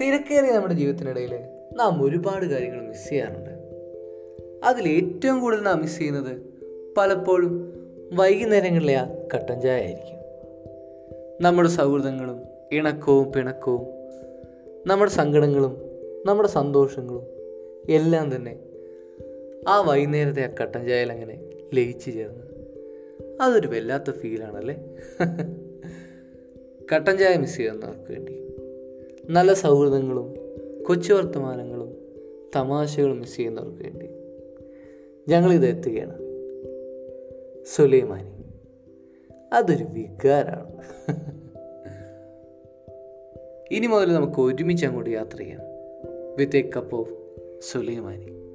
തിരക്കേറിയ നമ്മുടെ ജീവിതത്തിനിടയിൽ നാം ഒരുപാട് കാര്യങ്ങൾ മിസ് ചെയ്യാറുണ്ട്. അതിൽ ഏറ്റവും കൂടുതൽ നാം മിസ് ചെയ്യുന്നത് പലപ്പോഴും വൈകുന്നേരങ്ങളിലെ ആ കട്ടൻ ചായ ആയിരിക്കും. നമ്മുടെ സൗഹൃദങ്ങളും ഇണക്കവും പിണക്കവും നമ്മുടെ സങ്കടങ്ങളും നമ്മുടെ സന്തോഷങ്ങളും എല്ലാം തന്നെ ആ വൈകുന്നേരത്തെ ആ കട്ടൻ ചായയിൽ അങ്ങനെ ലയിച്ചു ചേർന്ന്. അതൊരു വല്ലാത്ത ഫീലാണല്ലേ കട്ടൻ ചായ മിസ് ചെയ്യുന്നവർക്ക് വേണ്ടി. നല്ല സൗഹൃദങ്ങളും കൊച്ചു വർത്തമാനങ്ങളും തമാശകളും മിസ് ചെയ്യുന്നവർക്ക് വേണ്ടി ഞങ്ങളിത് എത്തുകയാണ്. സുലൈമാനി അതൊരു വികാരമാണ് ഇനി മുതൽ നമുക്ക് ഒരുമിച്ച് അങ്ങോട്ട് യാത്ര ചെയ്യാം. With a cup of sulaimani.